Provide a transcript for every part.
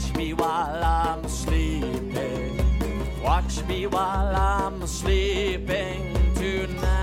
Watch me while I'm sleeping. Watch me while I'm sleeping tonight.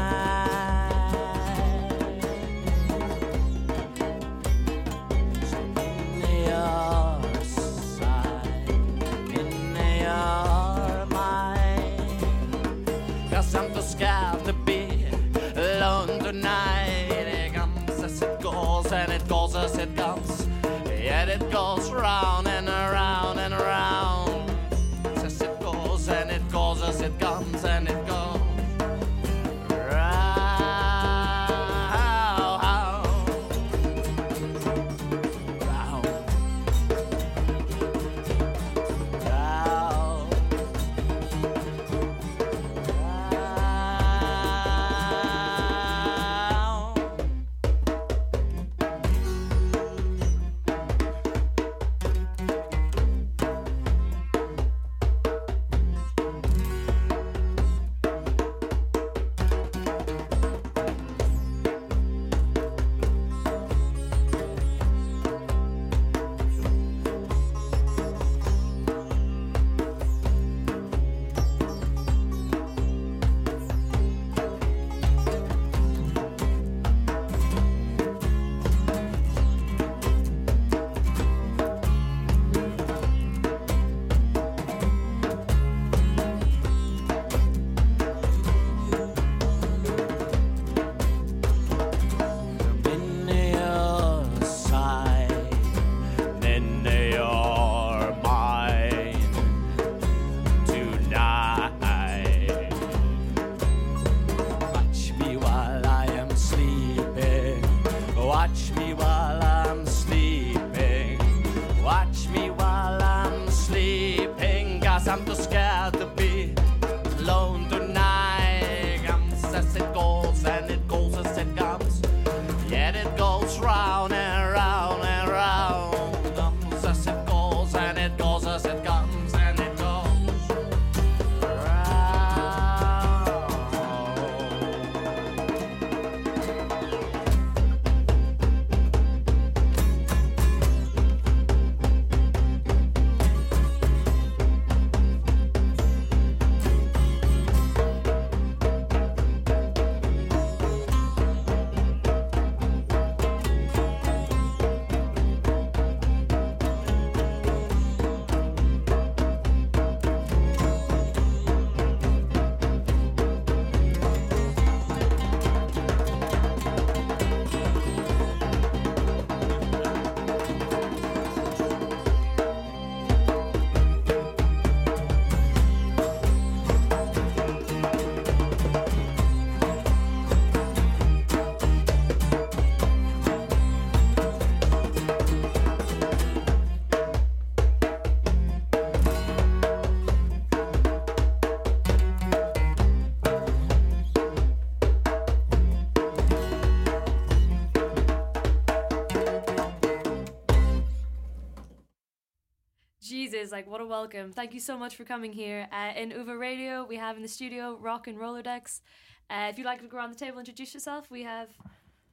Welcome. Thank you so much for coming here. Uh, in Uva Radio, we have in the studio Rock and Rolodex. Uh, if you'd like to go around the table, introduce yourself. We have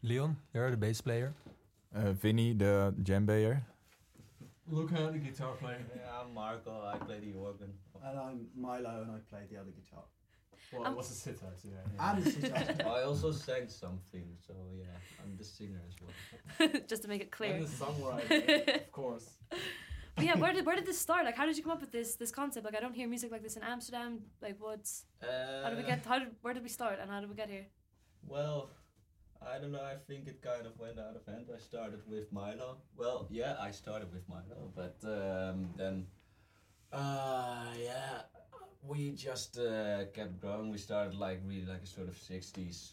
Leon, you're the bass player. Uh, Vinny, the djembeer. Luca, the guitar player. Yeah, I'm Marco. I play the organ. And I'm Milo, and I play the other guitar. Well, Um, what's a sitar today? And the sitar. I also sang something, so yeah, I'm the singer as well. just to make it clear. And the songwriter, of course. But yeah, where did where did this start? Like, how did you come up with this this concept? Like, I don't hear music like this in Amsterdam. Like, what's Uh, how did we get? How did where did we start and how did we get here? Well, I don't know. I think it kind of went out of hand. I started with Milo. Well, yeah, I started with Milo, but um, then, uh, yeah, we just uh, kept growing. We started like really like a sort of '60s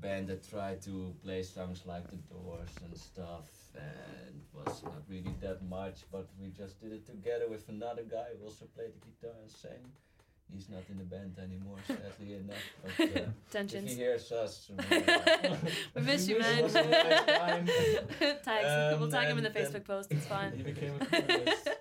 band that tried to play songs like The Doors and stuff, and was not really that much. But we just did it together with another guy who also played the guitar and sang. He's not in the band anymore, sadly enough. But, uh, if Tensions. he hears us, We miss you, man. It was a nice time. Tags. we'll Um, tag him in the Facebook post. It's He fine. became a.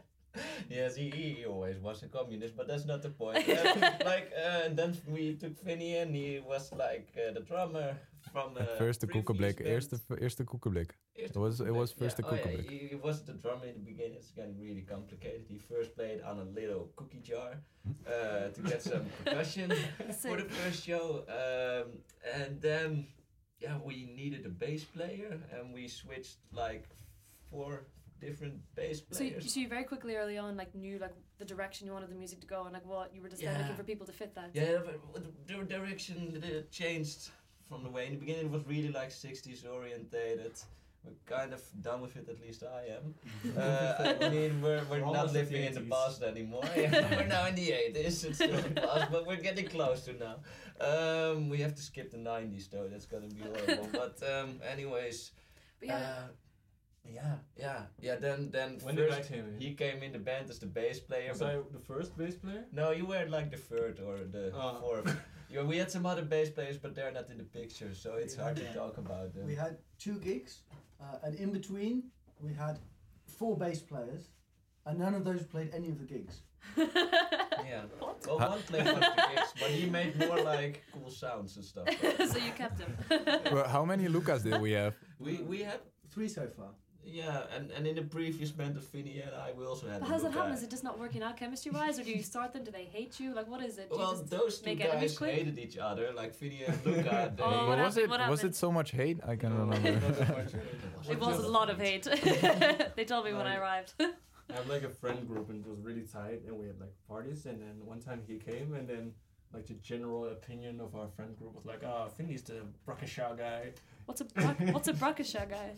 Yes, he, he, he always was a communist, but that's not the point. Uh, like, uh, and then we took Vinny and he was like uh, the drummer from uh, At first de previous koekenblik. band. Eerste, eerste koekenblik. It was- it was Koekenblik, first yeah. the Oh, yeah, Koekenblik. he, he was the drummer in the beginning. It's getting really complicated. He first played on a little cookie jar uh, to get some percussion for the first show, um, and then yeah, we needed a bass player, and we switched like four different bass So you, players. so you very quickly early on like knew like the direction you wanted the music to go and like what you were just then Yeah. looking for people to fit that. Yeah, but the the direction uh, changed from the way in the beginning it was really like 60s orientated. We're kind of done with it, at least I am. Uh, I mean, we're, we're We're not living the in the past anymore. Yeah, we're now in the 80s, it's still the past, but we're getting close to now. Um, we have to skip the 90s though, that's gonna be horrible. but um, anyways, But yeah, uh, yeah, yeah, yeah. Then, then When did I first came in? he came in the band as the bass player. Was I the first bass player? no, you were like the third or the Oh. fourth. Yeah, we had some other bass players, but they're not in the picture, so it's hard to talk about them. We had two gigs, uh, and in between we had four bass players, and none of those played any of the gigs. yeah. Well, Ha- one played one of the gigs, but he made more like cool sounds and stuff. so you kept him. Well, how many Lucas did we have? we we had Three so far. Yeah, and and in the previous band of Vinny and I, we also had. But a how's that happen? Is it just not working out chemistry wise, or do you start them? Do they hate you? Like, what is it? Do you Well, just those two make enemies guys hated each other, like Vinny and Luca. They, Oh, But what was happened? it What was happened? it so much hate? I can No, remember. not that much. it was a lot of hate. they told me when I arrived. I have like a friend group and it was really tight and we had like parties and then one time he came and then like the general opinion of our friend group was like, ah, Finley's the Brakashaw guy. what's a bra- what's a Brakasha guy?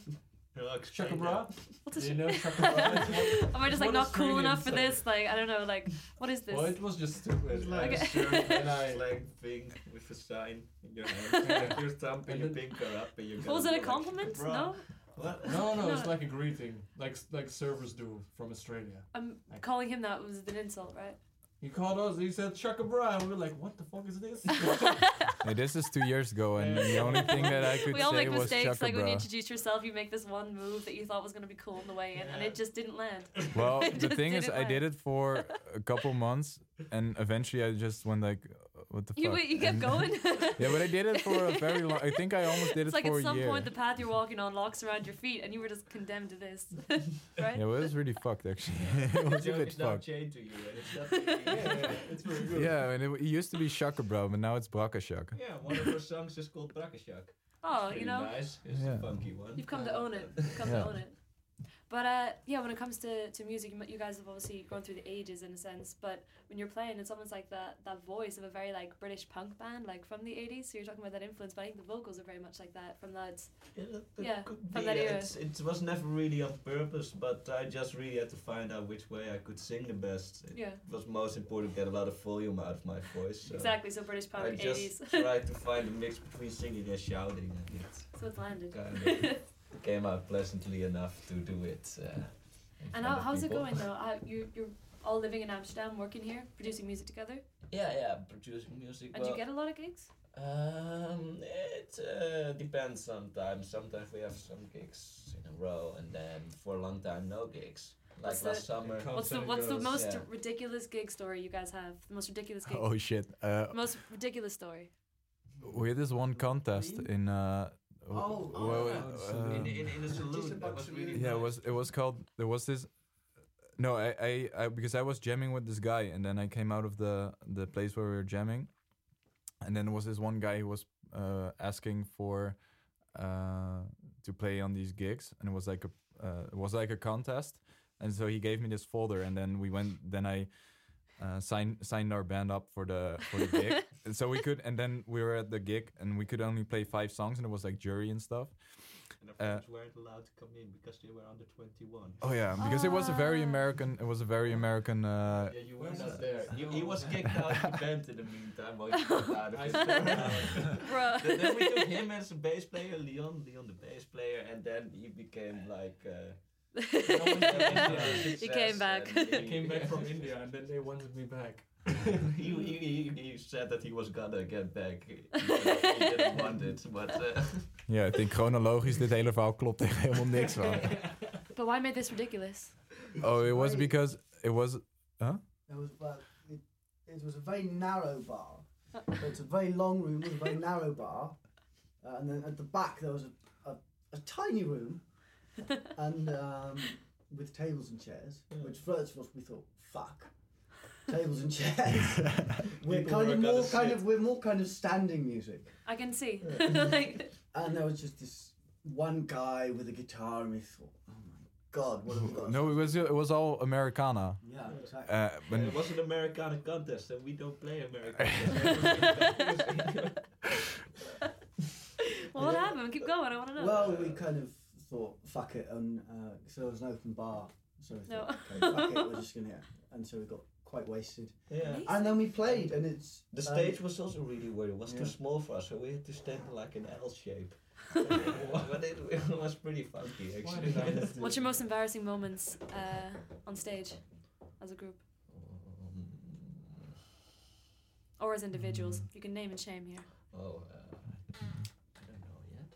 Like, Shaka Bra? What's a Do you sh- know Shaka Bra? Am I just like What not cool Australian enough for song? this? Like, I don't know. Like, what is this? Well, it was just stupid. Like Okay. a shirt And thing with a sign in your hand. You're thumping your then- finger up and you're oh, was it a go like, compliment? No, What? No, no, No. it's like a greeting, like like surfers do from Australia. I'm calling him that was an insult, right? He called us. He said Shaka Bra, and we were like, "What the fuck is this?" Hey, this is two years ago, and the only thing that I could we all say make was mistakes. Chaka Like when you introduce yourself, you make this one move that you thought was going to be cool on the way in, and it just didn't land. Well, the thing is, didn't I did it for a couple months, and eventually I just went like, "What the You fuck?" wait, you kept going. yeah, but I did it for a very long. I think I almost did it's it like for at some point the path you're walking on locks around your feet, and you were just condemned to this, right? Yeah, well, it was really fucked actually. it was a bit is now fucked. chained to you and it's not really- yeah, it's very good. Yeah, and it, it used to be Shaka Bra, but now it's Braka Shaka. Yeah, one of our songs is called Brakashak. Oh, you know, nice. It's Yeah. a funky one. you've come to uh, own it. You've come Yeah. to own it. But uh, yeah, when it comes to, to music, you, guys have obviously gone through the ages in a sense. But when you're playing, it's almost like that that voice of a very like British punk band, like from the '80s. So you're talking about that influence, but I think the vocals are very much like that from that. Yeah, that, that Yeah, could from be. that era. It's, it was never really on purpose, but I just really had to find out which way I could sing the best. It Yeah, was most important to get a lot of volume out of my voice. So exactly. So British punk I just tried to find a mix between singing and shouting, and so it's landed. kind of came out pleasantly enough to do it. Uh, And how, of how's it going though? Uh, you you're all living in Amsterdam, working here, producing music together. Yeah, yeah, producing music. And do you get a lot of gigs? Um, it uh, depends sometimes. Sometimes we have some gigs in a row, and then for a long time, no gigs. Like What's last the- summer. What's the What's the most yeah. ridiculous gig story you guys have? The most ridiculous gig. Oh shit! Uh, Most ridiculous story. we had this one contest in. Uh, w- Oh, oh, well, yeah. uh, in, in, in a saloon, that was really yeah, it was it was called there was this. No, I, I, I because I was jamming with this guy, and then I came out of the the place where we were jamming, and then there was this one guy who was uh, asking for uh, to play on these gigs, and it was like a uh, it was like a contest, and so he gave me this folder, and then we went. Then I uh, signed signed our band up for the for the gig, and so we could, and then we were at the gig, and we could only play five songs, and it was like jury and stuff. And our uh, weren't allowed to come in because they were under 21. Oh yeah, because it was a very Ah. American. It was a very American. Uh, yeah, you were not there. He, he was kicked out of the band in the meantime while he got out of I his still band. have- then, then we took him as a bass player, Leon, Leon the bass player, and then he became like. He came back. I came back from India and then they wanted me back. he, he, he, he said that he was gonna get back. He, he didn't want it, but uh, ja, ik denk chronologisch dit hele verhaal klopt er helemaal niks van. But why made this ridiculous? Oh, it was because it was Huh? There was well, it, it was a very narrow bar. So it's a very long room with a very narrow bar, uh, and then at the back there was a, a, a tiny room, and um, with tables and chairs. Which first of all we thought, fuck, tables and chairs. we're People kind of gonna more kind sit. of we're more kind of standing music, I can see. Like, and there was just this one guy with a guitar, and we thought, oh my god, what have we got? No, it was it was all Americana. Yeah, exactly. Uh, but it was an Americana contest, and we don't play Americana. well, what happened? Keep going. I want to know. Well, we kind of thought, fuck it, and uh, so there was an open bar. So we No. thought, okay, fuck it, we're just gonna, and so we got quite wasted. yeah. And then we played, and it's The um, stage was also really weird. It was yeah. too small for us, so we had to stand like an L shape. but it, it was pretty funky, actually. did I miss this? What's your most embarrassing moments uh, on stage as a group Um, or as individuals? You can name and shame here. oh, uh, I don't know yet.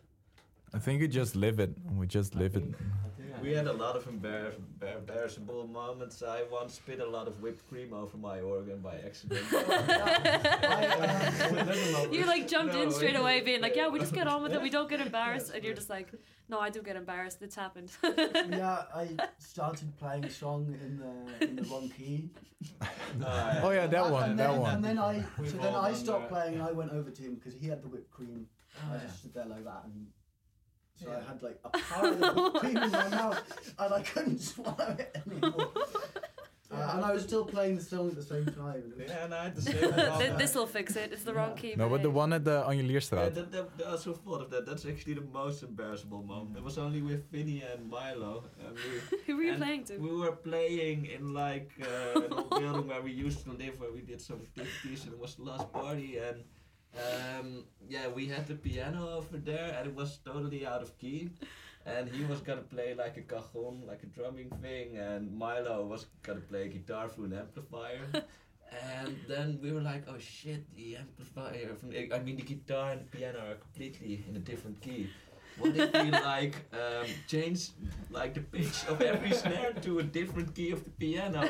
I think we just live it. We just live it. I think We had a lot of embar- embar- embarrassable moments. I once spit a lot of whipped cream over my organ by accident. Uh, you like jumped in straight it- away, being like, "Yeah, we just get on with it. We don't get embarrassed." And you're just like, "No, I do get embarrassed. It's happened." yeah, I started playing a song in the in the wrong key. Oh yeah, that and, one, and that then, one. And then I, We've so then I stopped that. playing, and I went over to him because he had the whipped cream. Oh, I yeah. just stood there like that, and so Yeah. I had like a pound of cream in my mouth, and I couldn't swallow it anymore. Uh, and I was still playing the song at the same time. and Yeah, and I had the same this will fix it. It's the wrong key. No, but the one at the Yeah, Anjeliersstraat. that, that, that, I also thought of that. That's actually the most embarrassable moment. It was only with Vinny and Milo. And we, Who were you and playing to? We were playing in like uh, an old building where we used to live, where we did some activities, and it was the last party. And um, yeah, we had the piano over there, and it was totally out of key. And he was gonna play like a cajon, like a drumming thing, and Milo was gonna play guitar through an amplifier. and then we were like, oh shit, the amplifier, from, I mean the guitar and the piano are completely in a different key. What if we like um, change like the pitch of every snare to a different key of the piano?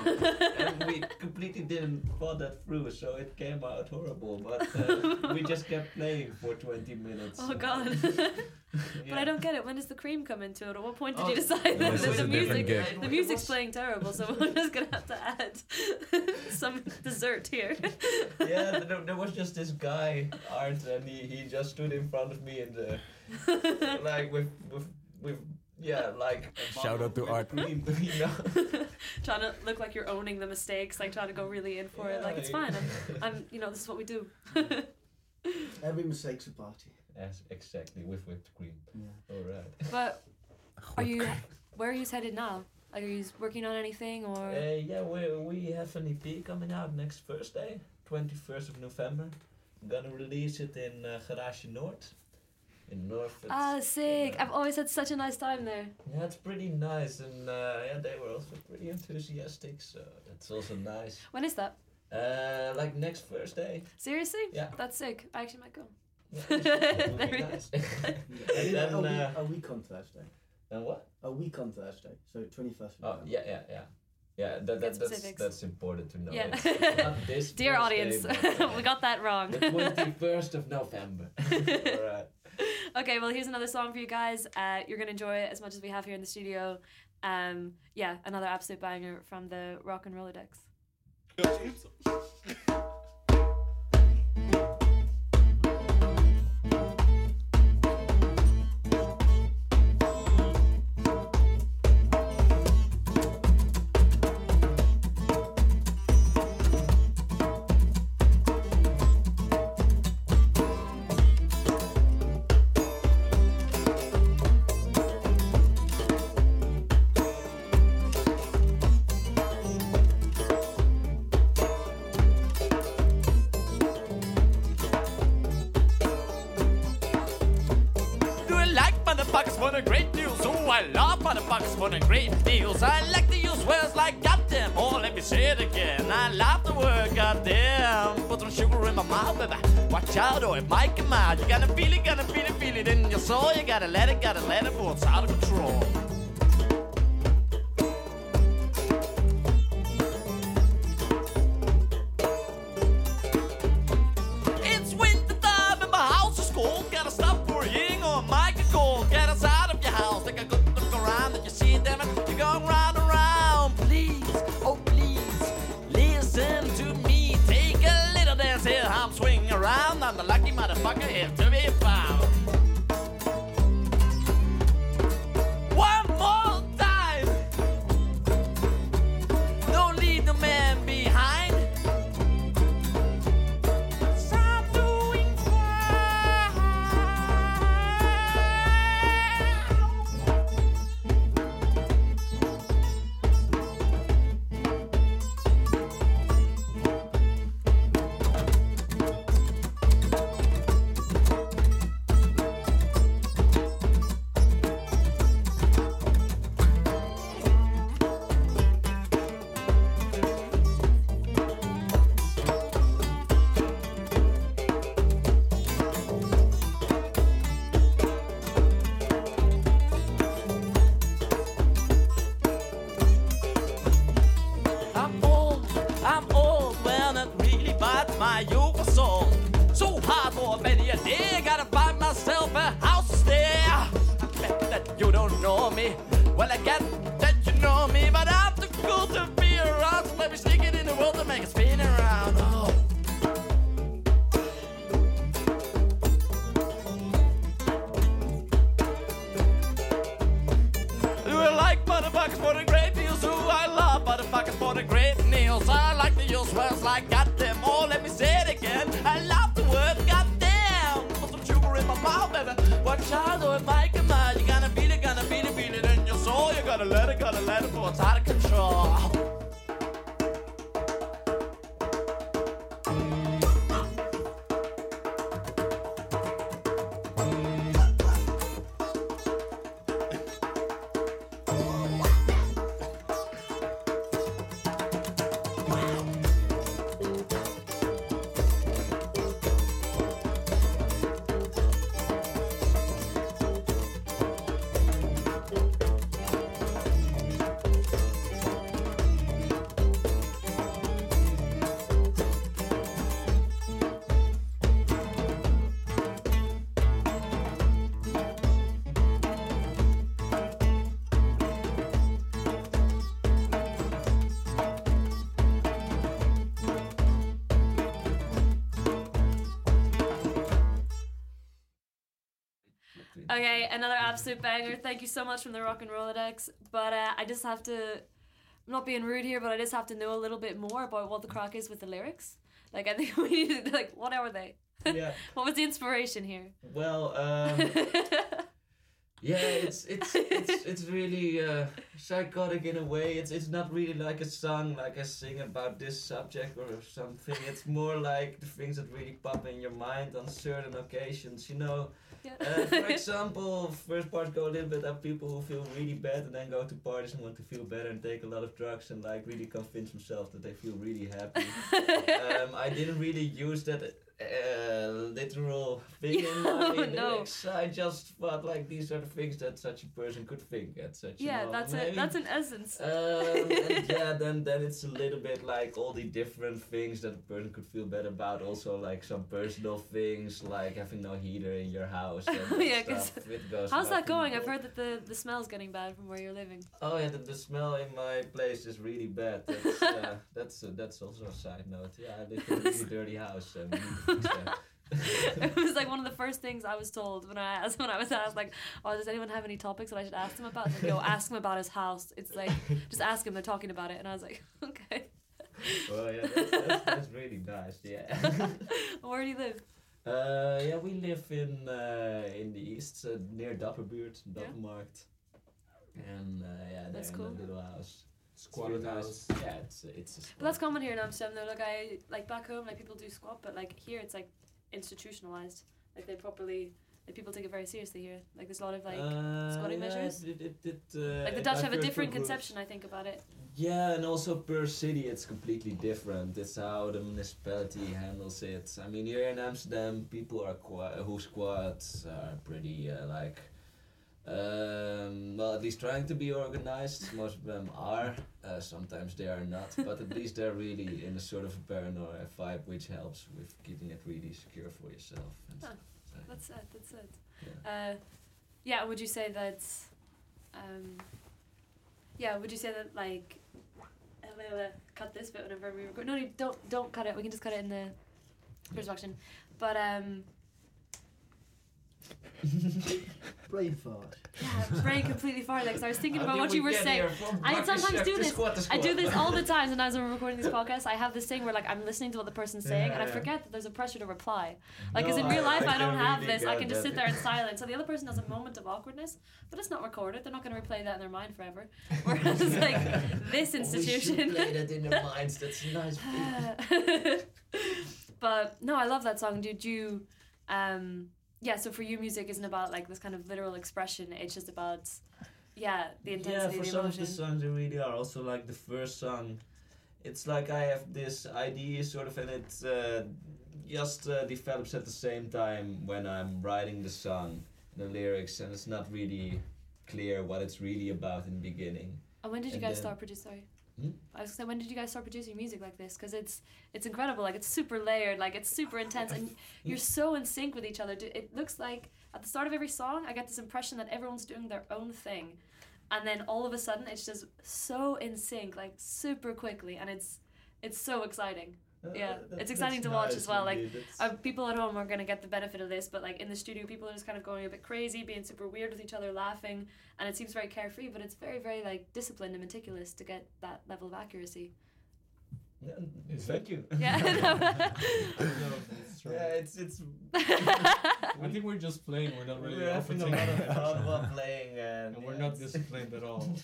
and we completely didn't thought that through, so it came out horrible. But uh, we just kept playing for 20 minutes. Oh God. Yeah. But I don't get it. When does the cream come into it? At what point did Oh, you decide Yeah, that this the, is the a different music, gig. the music's playing terrible, so we're just gonna have to add some dessert here. yeah, there, there was just this guy, Art, and he, he just stood in front of me and the like with with with yeah like. Shout out to Art. cream, you know? trying to look like you're owning the mistakes, like trying to go really in for it. Like it's fine. I'm, I'm, you know, this is what we do. Every mistake's a party. Yes, exactly with whipped cream. Yeah. All right. But are you? Where are you headed now? Like, are you working on anything or? Uh, yeah, we we have an EP coming out next Thursday, twenty first of November. I'm gonna release it in uh, Garage Noord, in North. Ah, sick! yeah. I've always had such a nice time there. Yeah, it's pretty nice, and uh, yeah, they were also pretty enthusiastic, so that's also nice. When is that? Uh, like next Thursday. Seriously? Yeah. That's sick. I actually might go. Yeah, it would be Very nice. And then, a, week, uh, a week on Thursday. and what? A week on Thursday. So 21st. Oh, yeah, yeah, yeah. Yeah, that, that, that's, that's important to know. Yeah. It's not this Dear Thursday, audience, but, uh, we got that wrong. The 21st of November. Alright. okay, well, here's another song for you guys. Uh, you're gonna enjoy it as much as we have here in the studio. Um, yeah, another absolute banger from the Rock and Rolodex. Do motherfuckers want a great deal? So I love motherfuckers want a great deals. I like to use words like goddamn. Oh, let me say it again. I love the word goddamn. Put some sugar in my mouth, baby. Watch out or it might come out. You gotta feel it, gotta feel it, feel it in your soul. You gotta let it, gotta let it, or it's out of control. Lucky motherfucker Okay, another absolute banger. Thank you so much from the Rock and Rolodex. But uh, I just have to, I'm not being rude here, but I just have to know a little bit more about what the crack is with the lyrics. Like, I think we need like, what are they? Yeah. what was the inspiration here? Well, um, yeah, it's it's it's it's really uh, psychotic in a way. It's it's not really like a song, like I sing about this subject or something. It's more like the things that really pop in your mind on certain occasions. You know, yeah. uh, for example, first part go a little bit of people who feel really bad and then go to parties and want to feel better and take a lot of drugs and like really convince themselves that they feel really happy. um, I didn't really use that uh, literal thing in my Oh, no. I just thought like these are the things that such a person could think at such a yeah, moment. that's. Maybe. That's an essence. Um, and yeah, then then it's a little bit like all the different things that a person could feel bad about. Also, like some personal things, like having no heater in your house. And yeah, stuff. 'cause It goes How's that going? I've heard that the, the smell's getting bad from where you're living. Oh yeah, the, the smell in my place is really bad. That's uh, that's uh, that's also a side note. Yeah, I live in a really dirty house and we need to fix that. it was like one of the first things I was told when I asked when I was asked like, oh, does anyone have any topics that I should ask them about? Like, yo, ask him about his house. It's like, just ask him. They're talking about it, and I was like, okay. well, yeah, that's, that's, that's really nice. Yeah. Where do you live? Uh, yeah, we live in uh, in the east, uh, near Dapperbuurt, Yeah. Dappermarkt. And uh, yeah, That's in a little house. It's Squatted really house. Yeah, it's it's a But that's common here in Amsterdam though. Like I like back home, like people do squat, but like here it's like institutionalized. Like they properly, like people take it very seriously here. Like there's a lot of like, uh, squatting yeah, measures? It, it, it, uh, like the Dutch have a different conception, I think, about it. Yeah, and also per city it's completely different. It's how the municipality handles it. I mean, here in Amsterdam, people are qui- who squat are pretty uh, like, um, well, at least trying to be organized. Most of them are. Uh, sometimes they are not, but at least they're really in a sort of a paranoia vibe, which helps with keeping it really secure for yourself. And Huh. So, That's it. That's it. yeah. Uh, yeah. Would you say that? Um, yeah. Would you say that like? uh, cut this bit whenever we record. No, no, don't don't cut it. We can just cut it in the Satisfaction. But um, Brain fart. yeah, brain completely farted because I was thinking about what you were saying. I sometimes do this. I do this all the time. Sometimes when we're recording these podcasts, I have this thing where like I'm listening to what the person's saying, and I forget that there's a pressure to reply. Like, No, because in real life, I I, don't can have really this. I can just sit there in silence. So the other person has a moment of awkwardness, but it's not recorded. They're not going to replay that in their mind forever. Whereas like this institution. play that in their minds. That's nice. but no, I love that song. Did you, um, yeah? So for you, music isn't about like this kind of literal expression. It's just about, yeah, the intensity. yeah, for some of the songs they really are. Also, like the first song, it's like I have this idea sort of, and it uh, just uh, develops at the same time when I'm writing the song, the lyrics, and it's not really clear what it's really about in the beginning. And when did you and guys then- start producing? Sorry. Hmm? I was gonna say, when did you guys start producing music like this? Because it's it's incredible. Like it's super layered. Like it's super intense, and you're so in sync with each other. It looks like at the start of every song, I get this impression that everyone's doing their own thing, and then all of a sudden, it's just so in sync, like super quickly, and it's it's so exciting. Yeah, it's exciting to watch as well, like, Uh, people at home are gonna get the benefit of this, but like in the studio, people are just kind of going a bit crazy, being super weird with each other, laughing, and it seems very carefree, but it's very, very like disciplined and meticulous to get that level of accuracy. Is Thank you. Yeah. No, it's true. Yeah, it's it's. I think we're just playing. We're not really We're having a lot of fun while playing, and, and we're not disciplined at all.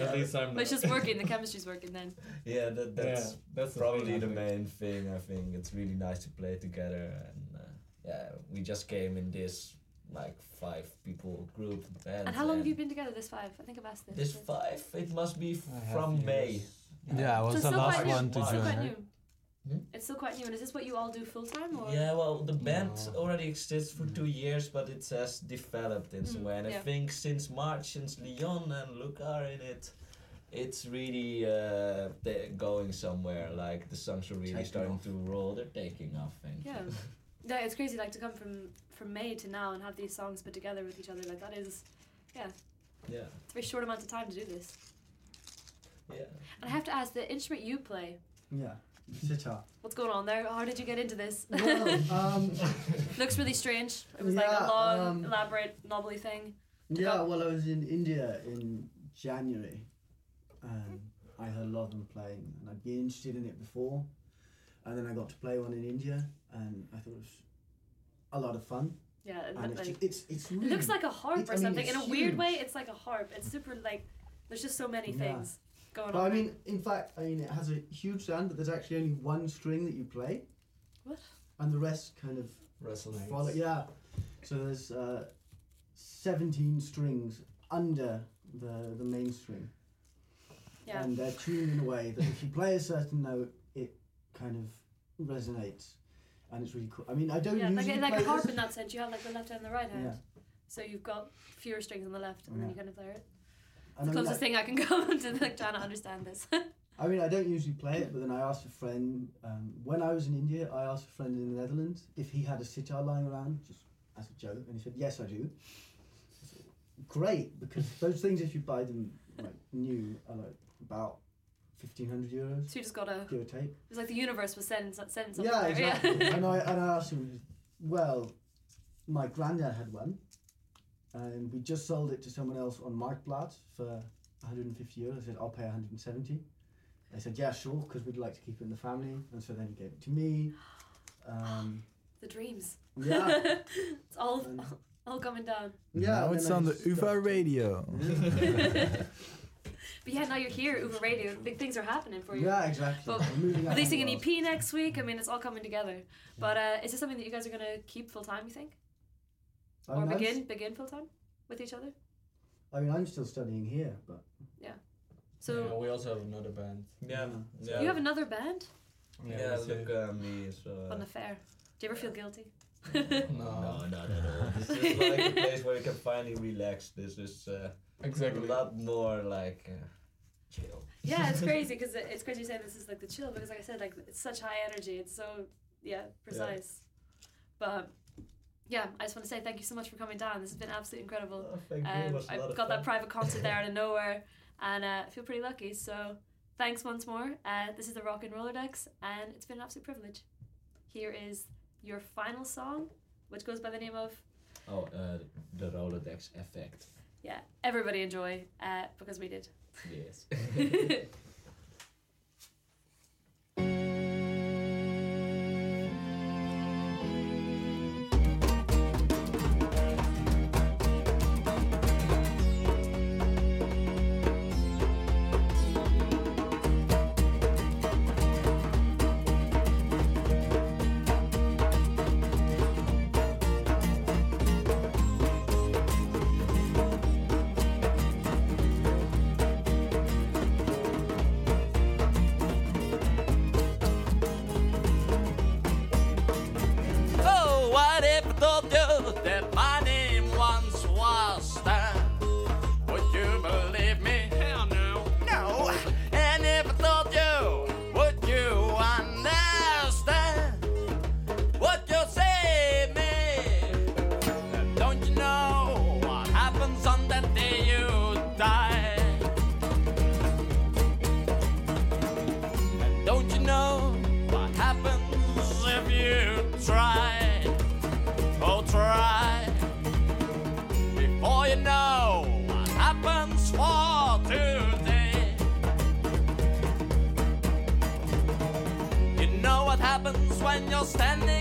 At least I'm but not. it's just working. The chemistry's working then. Yeah, that that's yeah, that's the probably thing, the main thing. I think it's really nice to play together, and uh, yeah, we just came in this like five people group band. And how long have you been together? This five? I think I've asked this. This five, it must be I have from May. years. Yeah, I was it's the still last quite new. one to It's still join. Quite right? new. Hmm? It's still quite new. And is this what you all do full time or? Yeah, well, the band No. already exists for two years, but it has developed in some Mm, way. And I yeah. think since March, since Leon and Luke are in it, it's really uh, they're going somewhere. Like the songs are really Taking starting off. to roll. They're taking off. Thank you. Yeah. Yeah, it's crazy. Like to come from from May to now and have these songs put together with each other. Like that is, Yeah, it's a very short amount of time to do this. yeah. And I have to ask, the instrument you play, Yeah. Sitar. what's going on there? How did you get into this? Well, um, Looks really strange. It was like a long, um, elaborate, knobbly thing. yeah, well, I was in India in January, and I heard a lot of them playing, and I'd been interested in it before, and then I got to play one in India, and I thought it was a lot of fun. Yeah, And it's, like, it's it's it looks like a harp or I mean, something. In a weird way, it's like a harp. It's super like. There's just so many Yeah. things going But on. I mean, in fact, I mean, it has a huge sound, but there's actually only one string that you play. What? And the rest kind of Resonates. follow. Yeah. So there's uh, 17 strings under the the main string, yeah. and they're tuned in a way that if you play a certain note, it kind of resonates, and it's really cool. I mean, I don't Yeah, like, usually like play a harp this. in that sense. You have like the left hand and the right hand. Yeah. So you've got fewer strings on the left, and then Yeah. you kind of play it. The I mean, closest I- thing I can come to like trying to understand this. I mean, I don't usually play it, but then I asked a friend um, when I was in India. I asked a friend in the Netherlands if he had a sitar lying around, just as a joke, and he said, "Yes, I do." I said, Great, because those things, if you buy them like new, are like about fifteen hundred euros, so you just gotta. give or take. It was like the universe was sending sending something Yeah, there. exactly. Yeah. and I and I asked him, well, my granddad had one, and we just sold it to someone else on Marktplaats for 150 euros. I said, I'll pay 170. They said, yeah, sure, because we'd like to keep it in the family. And so then he gave it to me. Um, the dreams. yeah. it's all and- all coming down. yeah. now it's on the just UVA radio. But yeah, now you're here, Uber Radio. Big things are happening for you. Yeah, exactly. But We're Releasing an EP next week. I mean, it's all coming together. But uh, is this something that you guys are gonna keep full time? You think, the world. Or I mean, I'm begin s- begin full time with each other? I mean, I'm still studying here, but yeah. So yeah, we also have another band. Yeah, yeah. you have another band Yeah, that's look at me. So. on the fair. Do you ever feel guilty? No. No, no, at all. This is like a place where you can finally relax. This is uh, Exactly. a lot more like uh, chill. yeah, it's crazy because it's crazy saying this is like the chill because, like I said, like it's such high energy. It's so yeah precise. But yeah, I just want to say thank you so much for coming down. This has been absolutely incredible. Oh, thank Um, was a lot I've got fun. that private concert there out of nowhere, and uh, I feel pretty lucky. So thanks once more. Uh, this is the Rock and Rolodex, and it's been an absolute privilege. Here is your final song, which goes by the name of Oh, uh, the Rolodex effect. yeah. Everybody enjoy, uh, because we did. Yes. You